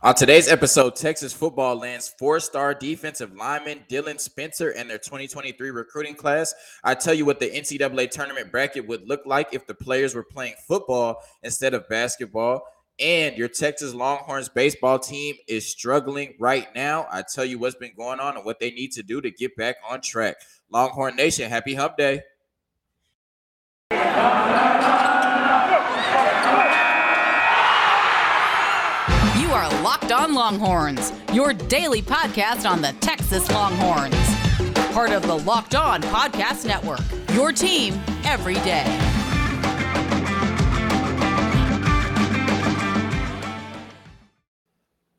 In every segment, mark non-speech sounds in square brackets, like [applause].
On today's episode, Texas football lands four star defensive lineman Dylan Spencer and their 2023 recruiting class. I tell you what the NCAA tournament bracket would look like if the players were playing football instead of basketball. And your Texas Longhorns baseball team is struggling right now. I tell you what's been going on and what they need to do to get back on track. Longhorn Nation, happy hump day. Locked On Longhorns, your daily podcast on the Texas Longhorns. Part of the Locked On Podcast Network, your team every day.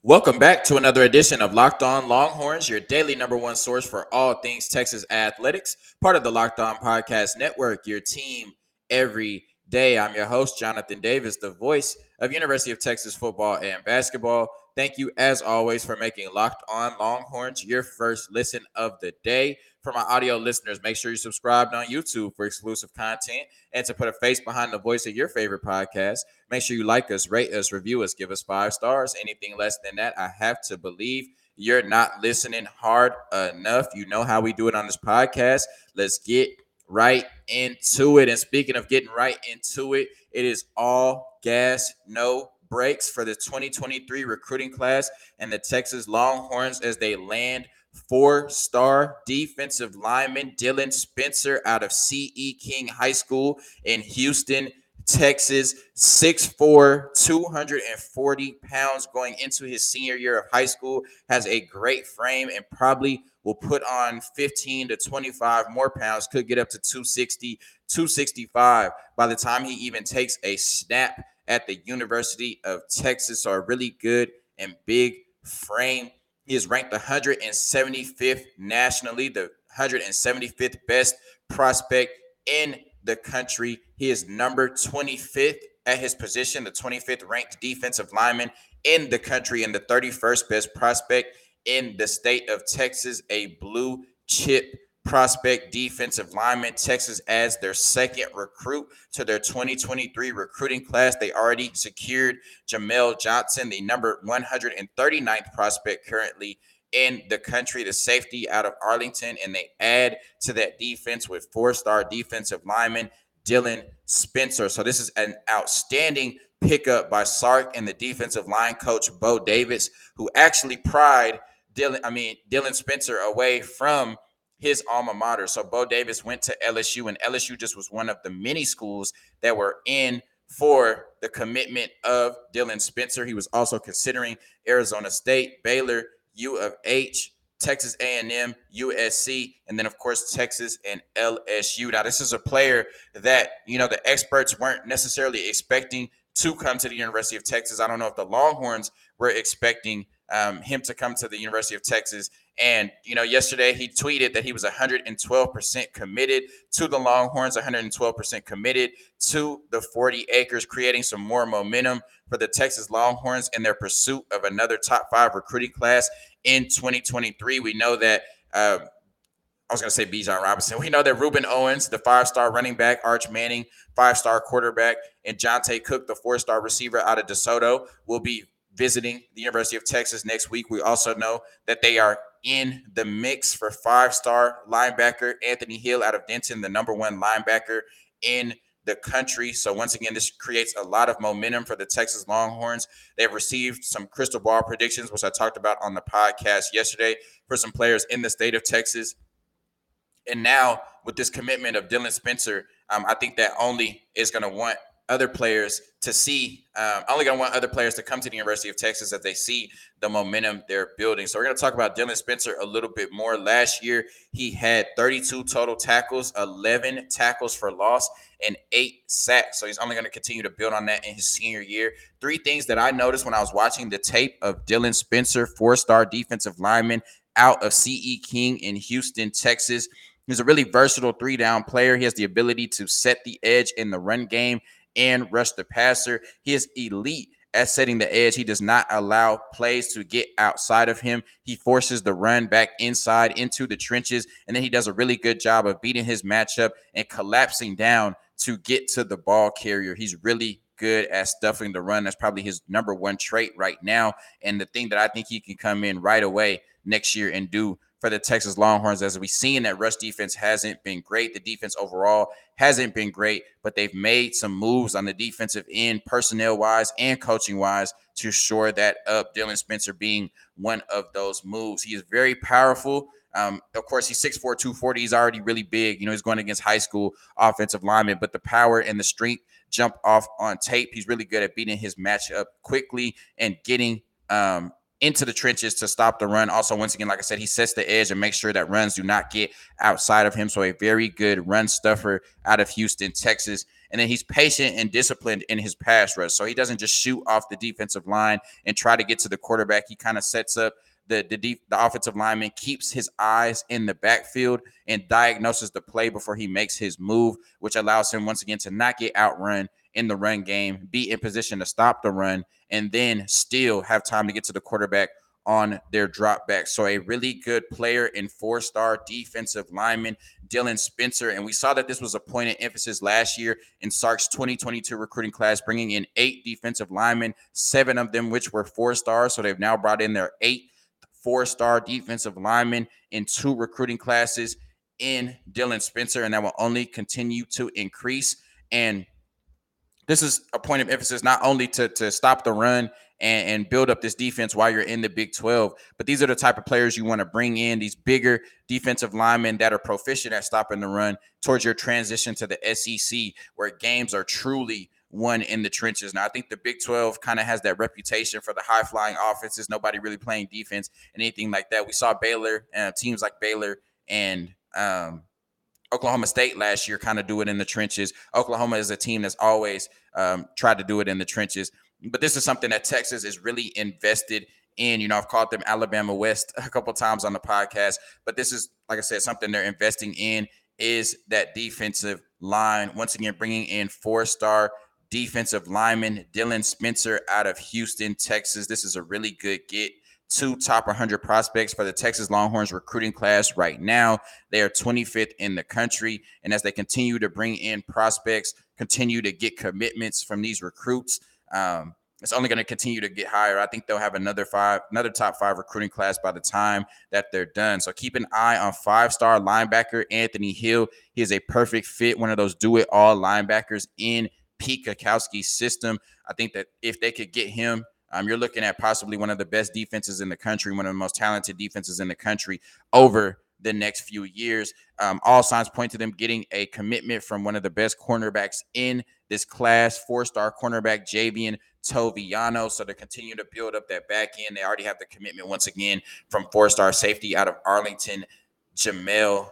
Welcome back to another edition of Locked On Longhorns, your daily number one source for all things Texas athletics, part of the Locked On Podcast Network, your team every day. I'm your host, Jonathan Davis, the voice of University of Texas football and basketball. Thank you, as always, for making Locked On Longhorns your first listen of the day. For my audio listeners, make sure you subscribed on YouTube for exclusive content and to put a face behind the voice of your favorite podcast. Make sure you like us, rate us, review us, give us five stars. Anything less than that, I have to believe you're not listening hard enough. You know how we do it on this podcast. Let's get right into it. And speaking of getting right into it, it is all gas, no brakes for the 2023 recruiting class and the Texas Longhorns as they land four star defensive lineman Dylan Spencer out of C.E. King High School in Houston, Texas, 6'4, 240 pounds going into his senior year of high school, has a great frame and probably will put on 15 to 25 more pounds, could get up to 260, 265 by the time he even takes a snap at the University of Texas. So a really good and big frame. He is ranked 175th nationally, the 175th best prospect in the country. He is number 25th at his position, the 25th ranked defensive lineman in the country, and the 31st best prospect in the state of Texas, a blue chip prospect defensive lineman. Texas adds their second recruit to their 2023 recruiting class. They already secured Jamel Johnson, the number 139th prospect currently in the country, the safety out of Arlington, and they add to that defense with four-star defensive lineman Dylan Spencer. So this is an outstanding pickup by Sark and the defensive line coach Bo Davis, who actually pried Dylan, I mean Dylan Spencer away from his alma mater. So Bo Davis went to LSU, and LSU just was one of the many schools that were in for the commitment of Dylan Spencer. He was also considering Arizona State, Baylor, U of H, Texas A&M, USC, and then of course Texas and LSU. Now this is a player that you know the experts weren't necessarily expecting to come to the University of Texas. I don't know if the Longhorns were expecting um, him to come to the University of Texas. And, you know, yesterday he tweeted that he was 112% committed to the Longhorns, 112% committed to the 40 acres, creating some more momentum for the Texas Longhorns in their pursuit of another top five recruiting class in 2023. We know that. Uh, I was going to say Bijan Robinson. We know that Rueben Owens, the five star running back, Arch Manning, five star quarterback, and Johntay Cook, the four star receiver out of DeSoto, will be visiting the University of Texas next week. We also know that they are in the mix for five star linebacker Anthony Hill out of Denton, the number one linebacker in the country. So, once again, this creates a lot of momentum for the Texas Longhorns. They've received some crystal ball predictions, which I talked about on the podcast yesterday for some players in the state of Texas. And now, with this commitment of Dylan Spencer, um, I think that only is going to want other players to see. Um, only going to want other players to come to the University of Texas as they see the momentum they're building. So we're going to talk about Dylan Spencer a little bit more. Last year, he had 32 total tackles, 11 tackles for loss, and eight sacks. So he's only going to continue to build on that in his senior year. Three things that I noticed when I was watching the tape of Dylan Spencer, four-star defensive lineman out of CE King in Houston, Texas. He's a really versatile three down player. He has the ability to set the edge in the run game and rush the passer. He is elite at setting the edge. He does not allow plays to get outside of him. He forces the run back inside into the trenches, and then he does a really good job of beating his matchup and collapsing down to get to the ball carrier. He's really good at stuffing the run. That's probably his number one trait right now. And the thing that I think he can come in right away next year and do for the Texas Longhorns, as we've seen that rush defense hasn't been great. The defense overall hasn't been great, but they've made some moves on the defensive end, personnel wise and coaching wise, to shore that up. Dylan Spencer being one of those moves. He is very powerful. Um, of course, he's 6'4, 240. He's already really big. You know, he's going against high school offensive linemen, but the power and the strength jump off on tape. He's really good at beating his matchup quickly and getting um, into the trenches to stop the run. Also, once again, like I said, he sets the edge and makes sure that runs do not get outside of him. So, a very good run stuffer out of Houston, Texas. And then he's patient and disciplined in his pass rush. So, he doesn't just shoot off the defensive line and try to get to the quarterback. He kind of sets up the the, deep, the offensive lineman keeps his eyes in the backfield and diagnoses the play before he makes his move, which allows him once again to not get outrun in the run game, be in position to stop the run, and then still have time to get to the quarterback on their drop back. So a really good player and four-star defensive lineman, Dylan Spencer. And we saw that this was a point of emphasis last year in Sark's 2022 recruiting class, bringing in eight defensive linemen, seven of them which were four stars. So they've now brought in their eight four star defensive linemen in two recruiting classes in Dylan Spencer, and that will only continue to increase. And this is a point of emphasis not only to, to stop the run and, and build up this defense while you're in the Big 12, but these are the type of players you want to bring in, these bigger defensive linemen that are proficient at stopping the run towards your transition to the SEC, where games are truly one in the trenches. Now, I think the Big 12 kind of has that reputation for the high flying offenses, nobody really playing defense and anything like that. We saw Baylor, uh, teams like Baylor and um, Oklahoma State last year kind of do it in the trenches. Oklahoma is a team that's always um, tried to do it in the trenches. But this is something that Texas is really invested in. You know, I've called them Alabama West [laughs] a couple times on the podcast, but this is, like I said, something they're investing in is that defensive line. Once again, bringing in four star defensive lineman Dylan Spencer out of Houston, Texas. This is a really good get. Two top 100 prospects for the Texas Longhorns recruiting class right now. They are 25th in the country. And as they continue to bring in prospects, continue to get commitments from these recruits, um, it's only going to continue to get higher. I think they'll have another five, another top five recruiting class by the time that they're done. So keep an eye on five-star linebacker Anthony Hill. He is a perfect fit, one of those do-it-all linebackers in Pete Kwiatkowski's system. I think that if they could get him, um, you're looking at possibly one of the best defenses in the country, one of the most talented defenses in the country over the next few years. Um, all signs point to them getting a commitment from one of the best cornerbacks in this class, four-star cornerback Javien Toviano. So to continue to build up that back end, they already have the commitment once again from four-star safety out of Arlington, Jamel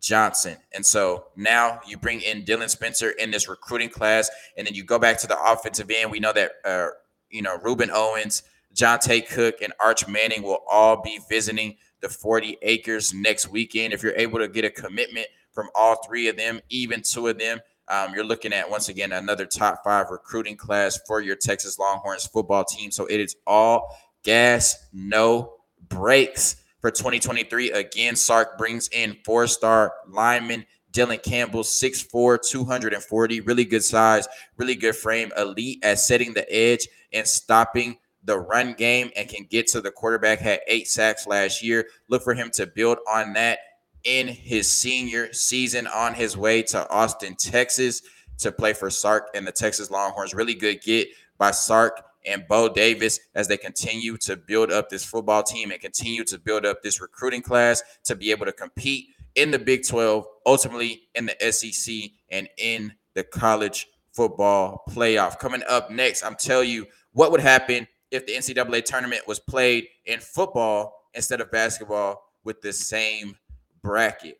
Johnson. And so now you bring in Dylan Spencer in this recruiting class, and then you go back to the offensive end. We know that uh, you know Rueben Owens, Johntay Cook, and Arch Manning will all be visiting the 40 acres next weekend. If you're able to get a commitment from all three of them, even two of them, um, you're looking at once again another top five recruiting class for your Texas Longhorns football team. So it is all gas, no brakes for 2023. Again, Sark brings in four star lineman Dylan Campbell, 6'4, 240, really good size, really good frame, elite at setting the edge and stopping the run game and can get to the quarterback. Had eight sacks last year. Look for him to build on that in his senior season on his way to Austin, Texas to play for Sark and the Texas Longhorns. Really good get by Sark and Bo Davis as they continue to build up this football team and continue to build up this recruiting class to be able to compete in the Big 12, ultimately in the SEC and in the college football playoff. Coming up next, I'm telling you what would happen if the NCAA tournament was played in football instead of basketball with the same bracket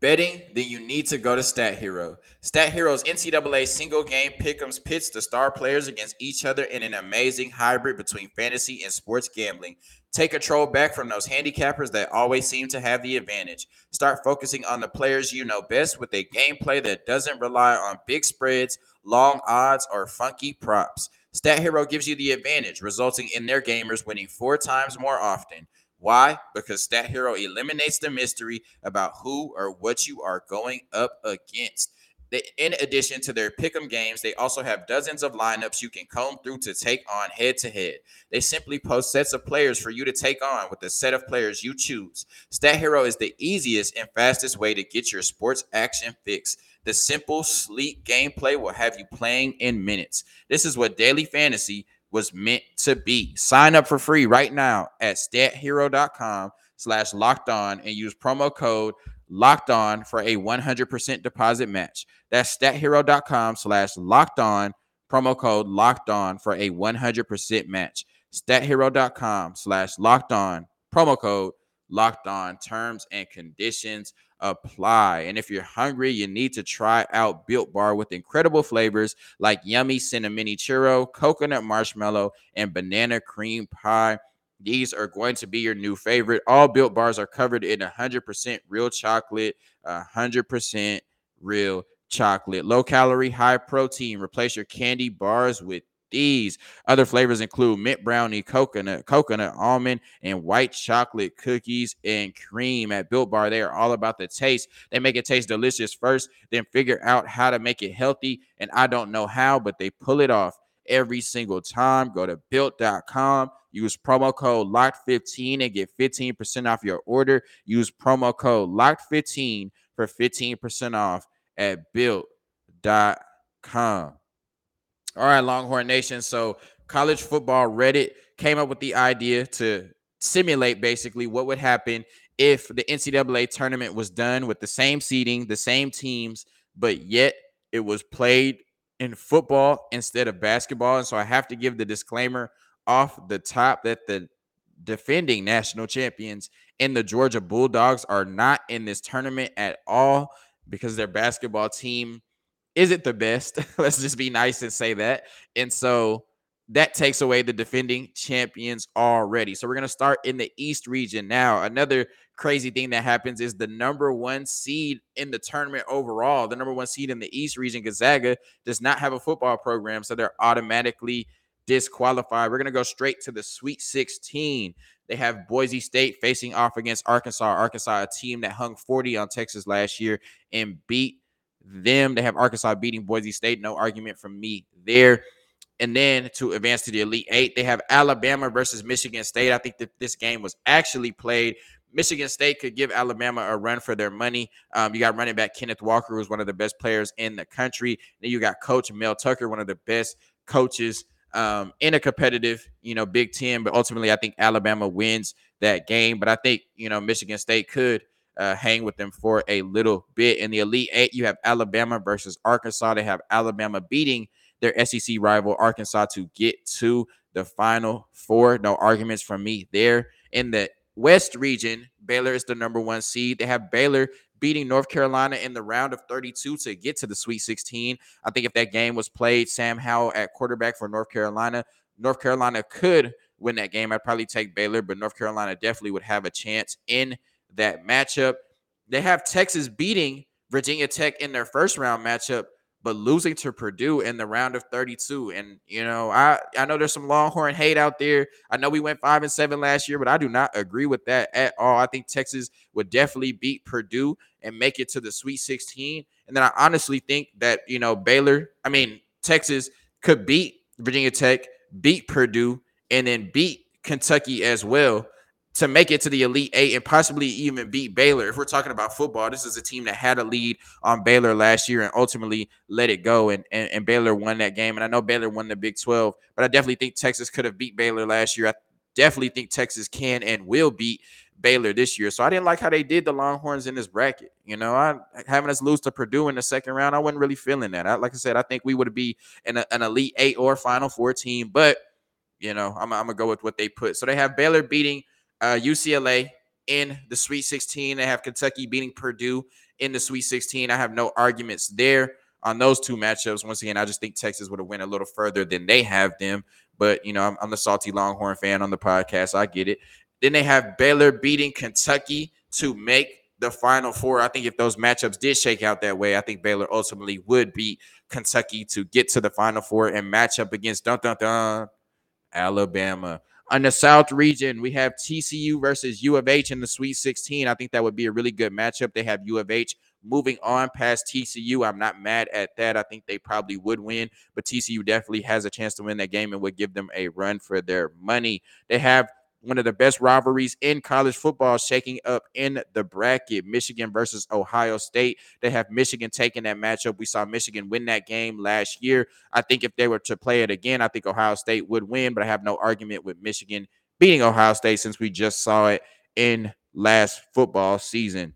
betting, then you need to go to Stat Hero. Stat Hero's NCAA single game pick'ems pits the star players against each other in an amazing hybrid between fantasy and sports gambling. Take control back from those handicappers that always seem to have the advantage. Start focusing on the players you know best with a gameplay that doesn't rely on big spreads, long odds, or funky props. Stat Hero gives you the advantage, resulting in their gamers winning four times more often. Why? Because Stat Hero eliminates the mystery about who or what you are going up against. In addition to their pick'em games, they also have dozens of lineups you can comb through to take on head to head. They simply post sets of players for you to take on with the set of players you choose. Stat Hero is the easiest and fastest way to get your sports action fix. The simple, sleek gameplay will have you playing in minutes. This is what daily fantasy was meant to be. Sign up for free right now at stathero.com slash locked on and use promo code locked on for a 100% deposit match. That's stathero.com slash locked on, promo code locked on for a 100% match. Stathero.com slash locked on, promo code locked on. Terms and conditions apply. And if you're hungry, you need to try out Built Bar with incredible flavors like yummy cinnamon churro, coconut marshmallow, and banana cream pie. These are going to be your new favorite. All built bars are covered in 100% real chocolate, 100% real chocolate. Low calorie, high protein. Replace your candy bars with these. Other flavors include mint brownie, coconut, coconut almond, and white chocolate cookies and cream. At Built Bar, they are all about the taste. They make it taste delicious first, then figure out how to make it healthy. And I don't know how, but they pull it off every single time. Go to built.com, use promo code LOCKED15 and get 15% off your order. Use promo code LOCKED15 for 15% off at built.com. All right, Longhorn Nation. So, college football Reddit came up with the idea to simulate basically what would happen if the NCAA tournament was done with the same seating, the same teams, but yet it was played in football instead of basketball. And so I have to give the disclaimer off the top that the defending national champions and the Georgia Bulldogs are not in this tournament at all because their basketball team isn't the best. [laughs] Let's just be nice and say that. And so that takes away the defending champions already. So we're going to start in the East region now. Another crazy thing that happens is the number one seed in the tournament overall, the number one seed in the East region, Gonzaga, does not have a football program. So they're automatically disqualified. We're going to go straight to the Sweet 16. They have Boise State facing off against Arkansas. Arkansas, a team that hung 40 on Texas last year and beat them. They have Arkansas beating Boise State. No argument from me there. And then to advance to the Elite Eight, they have Alabama versus Michigan State. I think that this game was actually played. Michigan State could give Alabama a run for their money. Um, you got running back Kenneth Walker, who's one of the best players in the country. Then you got Coach Mel Tucker, one of the best coaches um, in a competitive, you know, Big Ten. But ultimately, I think Alabama wins that game. But I think you know Michigan State could uh, hang with them for a little bit. In the Elite Eight, you have Alabama versus Arkansas. They have Alabama beating their SEC rival Arkansas to get to the final four. No arguments from me there. In the West region, Baylor is the number one seed. They have Baylor beating North Carolina in the round of 32 to get to the Sweet 16. I think if that game was played, Sam Howell at quarterback for North Carolina, North Carolina could win that game. I'd probably take Baylor, but North Carolina definitely would have a chance in that matchup. They have Texas beating Virginia Tech in their first round matchup but losing to Purdue in the round of 32. And you know, I I know there's some Longhorn hate out there. I know we went five and seven last year, but I do not agree with that at all. I think Texas would definitely beat Purdue and make it to the Sweet 16. And then I honestly think that you know Baylor, I mean Texas could beat Virginia Tech, beat Purdue, and then beat Kentucky as well to make it to the Elite Eight and possibly even beat Baylor. If we're talking about football, this is a team that had a lead on Baylor last year and ultimately let it go. And, and, and Baylor won that game. And I know Baylor won the Big 12, but I definitely think Texas could have beat Baylor last year. I definitely think Texas can and will beat Baylor this year. So I didn't like how they did the Longhorns in this bracket. You know, I having us lose to Purdue in the second round, I wasn't really feeling that. I, like I said, I think we would be in a, an Elite Eight or Final Four team, but you know, I'm, I'm gonna go with what they put. So they have Baylor beating uh, UCLA in the Sweet 16. They have Kentucky beating Purdue in the Sweet 16. I have no arguments there on those two matchups. Once again, I just think Texas would have went a little further than they have them. But you know, I'm, I'm the salty Longhorn fan on the podcast. I get it. Then they have Baylor beating Kentucky to make the Final Four. I think if those matchups did shake out that way, I think Baylor ultimately would beat Kentucky to get to the Final Four and match up against dun dun dun Alabama. On the South region, we have TCU versus U of H in the Sweet 16. I think that would be a really good matchup. They have U of H moving on past TCU. I'm not mad at that. I think they probably would win, but TCU definitely has a chance to win that game and would give them a run for their money. They have one of the best rivalries in college football shaking up in the bracket Michigan versus Ohio State. They have Michigan taking that matchup. We saw Michigan win that game last year. I think if they were to play it again, I think Ohio State would win, but I have no argument with Michigan beating Ohio State since we just saw it in last football season.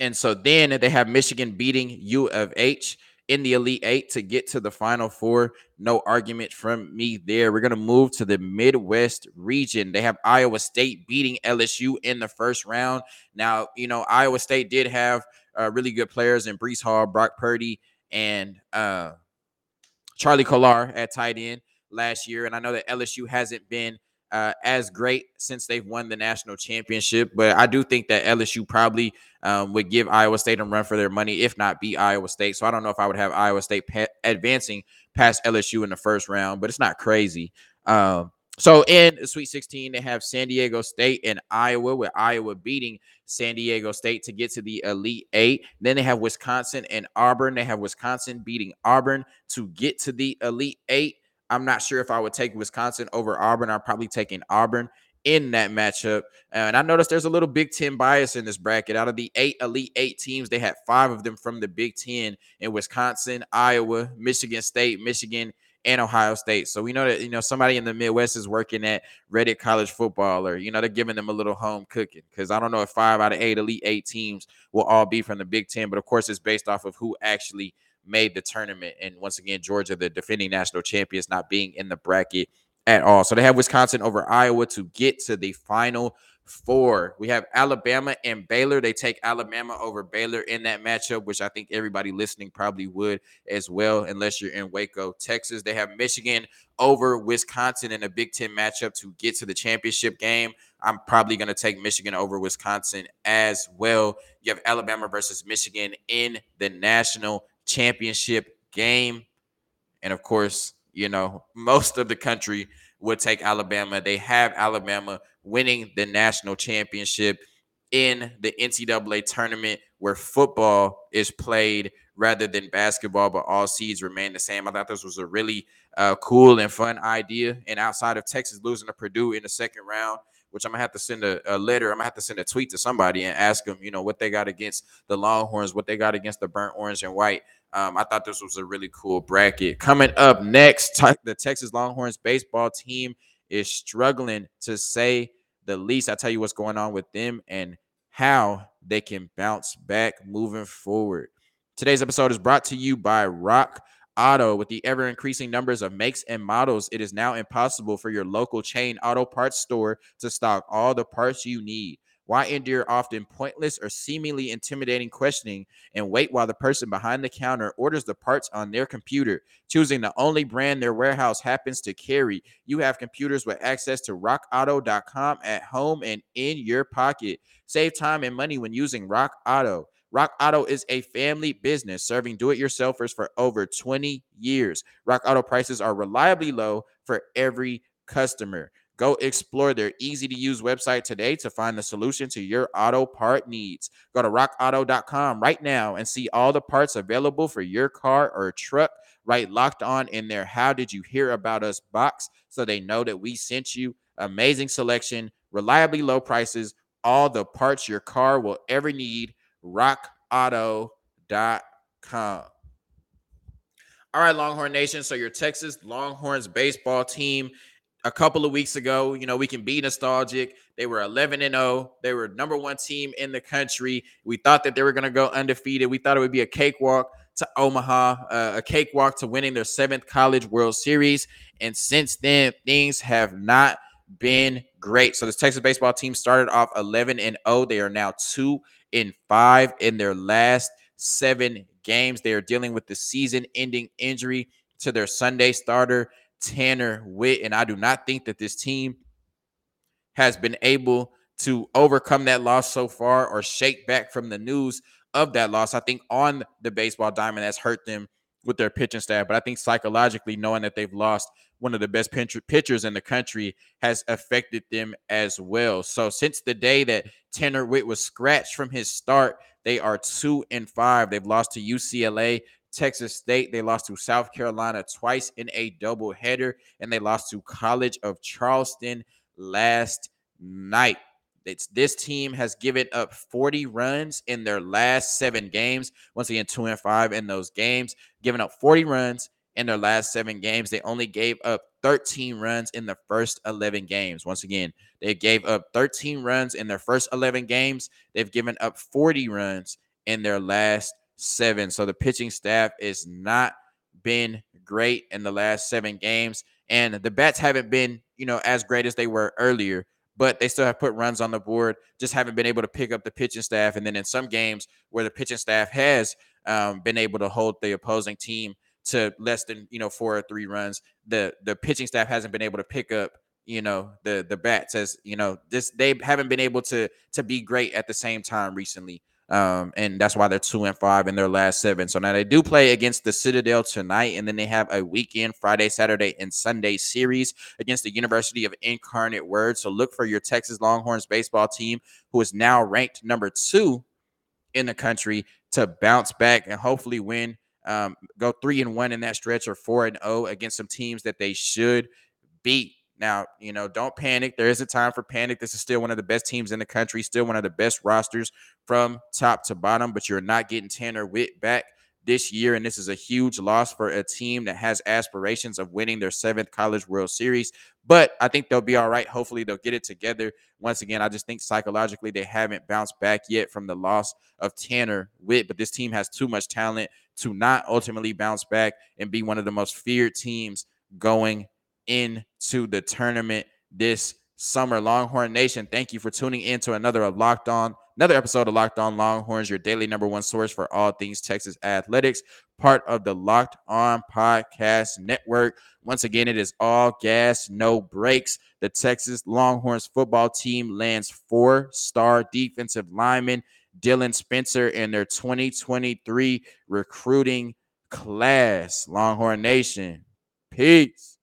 And so then they have Michigan beating U of H in the Elite Eight to get to the Final Four. No argument from me there. We're going to move to the Midwest region. They have Iowa State beating LSU in the first round. Now, you know, Iowa State did have uh, really good players in Breece Hall, Brock Purdy, and uh, Charlie Kolar at tight end last year. And I know that LSU hasn't been uh, as great since they've won the national championship. But I do think that LSU probably um, would give Iowa State a run for their money, if not beat Iowa State. So I don't know if I would have Iowa State pa- advancing past LSU in the first round, but it's not crazy. Um, so in the Sweet 16, they have San Diego State and Iowa, with Iowa beating San Diego State to get to the Elite Eight. Then they have Wisconsin and Auburn. They have Wisconsin beating Auburn to get to the Elite Eight. I'm not sure if I would take Wisconsin over Auburn. I'm probably taking Auburn in that matchup. And I noticed there's a little Big Ten bias in this bracket. Out of the eight Elite Eight teams, they had five of them from the Big Ten in Wisconsin, Iowa, Michigan State, Michigan, and Ohio State. So we know that you know somebody in the Midwest is working at Reddit College Football, or you know they're giving them a little home cooking. Because I don't know if five out of eight Elite Eight teams will all be from the Big Ten, but of course it's based off of who actually made the tournament. And once again, Georgia, the defending national champions, not being in the bracket at all. So they have Wisconsin over Iowa to get to the final four. We have Alabama and Baylor. They take Alabama over Baylor in that matchup, which I think everybody listening probably would as well, unless you're in Waco, Texas. They have Michigan over Wisconsin in a Big Ten matchup to get to the championship game. I'm probably going to take Michigan over Wisconsin as well. You have Alabama versus Michigan in the national championship game. And of course, you know, most of the country would take Alabama. They have Alabama winning the national championship in the NCAA tournament where football is played rather than basketball, but all seeds remain the same. I thought this was a really uh, cool and fun idea. And outside of Texas losing to Purdue in the second round, which I'm gonna have to send a, a, letter. I'm gonna have to send a tweet to somebody and ask them, you know, what they got against the Longhorns, what they got against the burnt orange and white. Um, I thought this was a really cool bracket. Coming up next, [laughs] the Texas Longhorns baseball team is struggling to say the least. I tell you what's going on with them and how they can bounce back moving forward. Today's episode is brought to you by Rock Auto. With the ever increasing numbers of makes and models, it is now impossible for your local chain auto parts store to stock all the parts you need. Why endure often pointless or seemingly intimidating questioning and wait while the person behind the counter orders the parts on their computer, choosing the only brand their warehouse happens to carry? You have computers with access to rockauto.com at home and in your pocket. Save time and money when using Rock Auto. Rock Auto is a family business serving do it yourselfers for over 20 years. Rock Auto prices are reliably low for every customer. Go explore their easy to use website today to find the solution to your auto part needs. Go to rockauto.com right now and see all the parts available for your car or truck. Write locked on in there. How did you hear about us box so they know that we sent you? Amazing selection, reliably low prices, all the parts your car will ever need. RockAuto.com. All right, Longhorn Nation. So your Texas Longhorns baseball team a couple of weeks ago. You know, we can be nostalgic. They were 11 and 0. They were number one team in the country. We thought that they were going to go undefeated. We thought it would be a cakewalk to Omaha, uh, a cakewalk to winning their seventh College World Series. And since then, things have not been great. So this Texas baseball team started off 11 and 0. They are now 2 and 5 in their last 7 games. They are dealing with the season-ending injury to their Sunday starter Tanner Witt. And I do not think that this team has been able to overcome that loss so far or shake back from the news of that loss. I think on the baseball diamond has hurt them with their pitching staff. But I think psychologically, knowing that they've lost one of the best pitchers in the country, has affected them as well. So since the day that Tanner Witt was scratched from his start, they are two and five. They've lost to UCLA, Texas State. They lost to South Carolina twice in a doubleheader, and they lost to College of Charleston last night. It's, this team has given up 40 runs in their last seven games. Once again, two and five in those games, giving up 40 runs in their last seven games. They only gave up 13 runs in the first 11 games. Once again, they gave up 13 runs in their first 11 games. They've given up 40 runs in their last seven. So the pitching staff is not been great in the last seven games. And the bats haven't been, you know, as great as they were earlier but they still have put runs on the board. Just haven't been able to pick up the pitching staff. And then in some games where the pitching staff has um, been able to hold the opposing team to less than you know four or three runs, the the pitching staff hasn't been able to pick up you know the the bats as you know this they haven't been able to to be great at the same time recently. Um, and that's why they're two and five in their last seven. So now they do play against the Citadel tonight, and then they have a weekend Friday, Saturday, and Sunday series against the University of Incarnate Word. So look for your Texas Longhorns baseball team, who is now ranked number two in the country, to bounce back and hopefully win. Um, go three and one in that stretch or four and oh against some teams that they should beat now, you know, don't panic. There is a time for panic. This is still one of the best teams in the country, still one of the best rosters from top to bottom, but you're not getting Tanner Witt back this year. And this is a huge loss for a team that has aspirations of winning their seventh College World Series. But I think they'll be all right. Hopefully, they'll get it together. Once again, I just think psychologically they haven't bounced back yet from the loss of Tanner Witt. But this team has too much talent to not ultimately bounce back and be one of the most feared teams going into the tournament this summer. Longhorn Nation, thank you for tuning in to another of Locked On, another episode of Locked On Longhorns, your daily number one source for all things Texas athletics, part of the Locked On Podcast Network. Once again, it is all gas, no brakes. The Texas Longhorns football team lands four-star defensive lineman Dylan Spencer in their 2023 recruiting class. Longhorn Nation, peace.